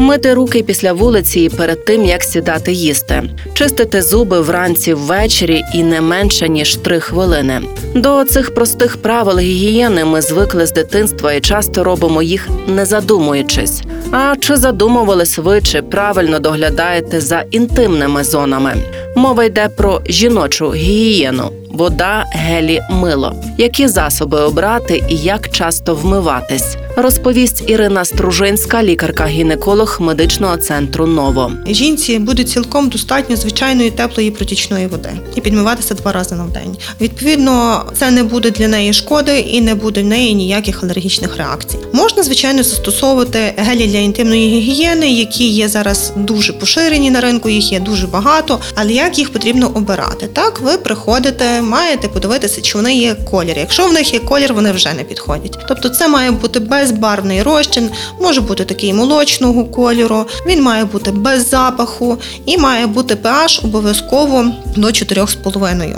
Мити руки після вулиці і перед тим, як сідати їсти, чистити зуби вранці ввечері і не менше ніж три хвилини. До цих простих правил гігієни ми звикли з дитинства і часто робимо їх не задумуючись. А чи задумувались ви, чи правильно доглядаєте за інтимними зонами? Мова йде про жіночу гігієну, вода, гелі, мило. Які засоби обрати і як часто вмиватись? Розповість Ірина Стружинська, лікарка-гінеколог медичного центру Ново. Жінці буде цілком достатньо звичайної теплої протічної води і підмиватися два рази на день. Відповідно, це не буде для неї шкоди і не буде в неї ніяких алергічних реакцій. Можна звичайно застосовувати гелі для інтимної гігієни, які є зараз дуже поширені на ринку. Їх є дуже багато. Але як їх потрібно обирати? Так, ви приходите, маєте подивитися, чи вони є колір. Якщо в них є колір, вони вже не підходять. Тобто, це має бути безбарвний розчин, може бути такий молочного кольору. Він має бути без запаху і має бути pH обов'язково до 4,5.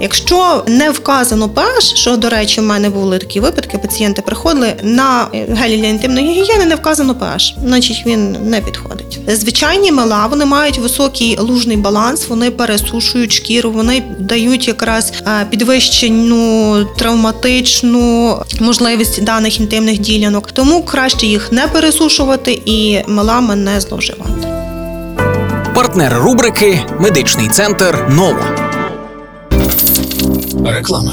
Якщо не вказано pH, що до речі, в мене були такі випадки, пацієнти приходили на гелі для інтимної гігієни, не вказано pH, значить він не підходить. Звичайні мила вони мають високий лужний баланс, вони пересушують шкіру, вони дають якраз е, підвищену травматичну можливість даних інтимних ділянок. Тому краще їх не пересушувати і милами не зловживати. Партнер рубрики Медичний центр Нова. Реклама.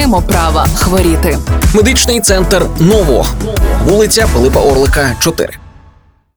маємо права хворіти. Медичний центр Ново, вулиця Пилипа Орлика, 4.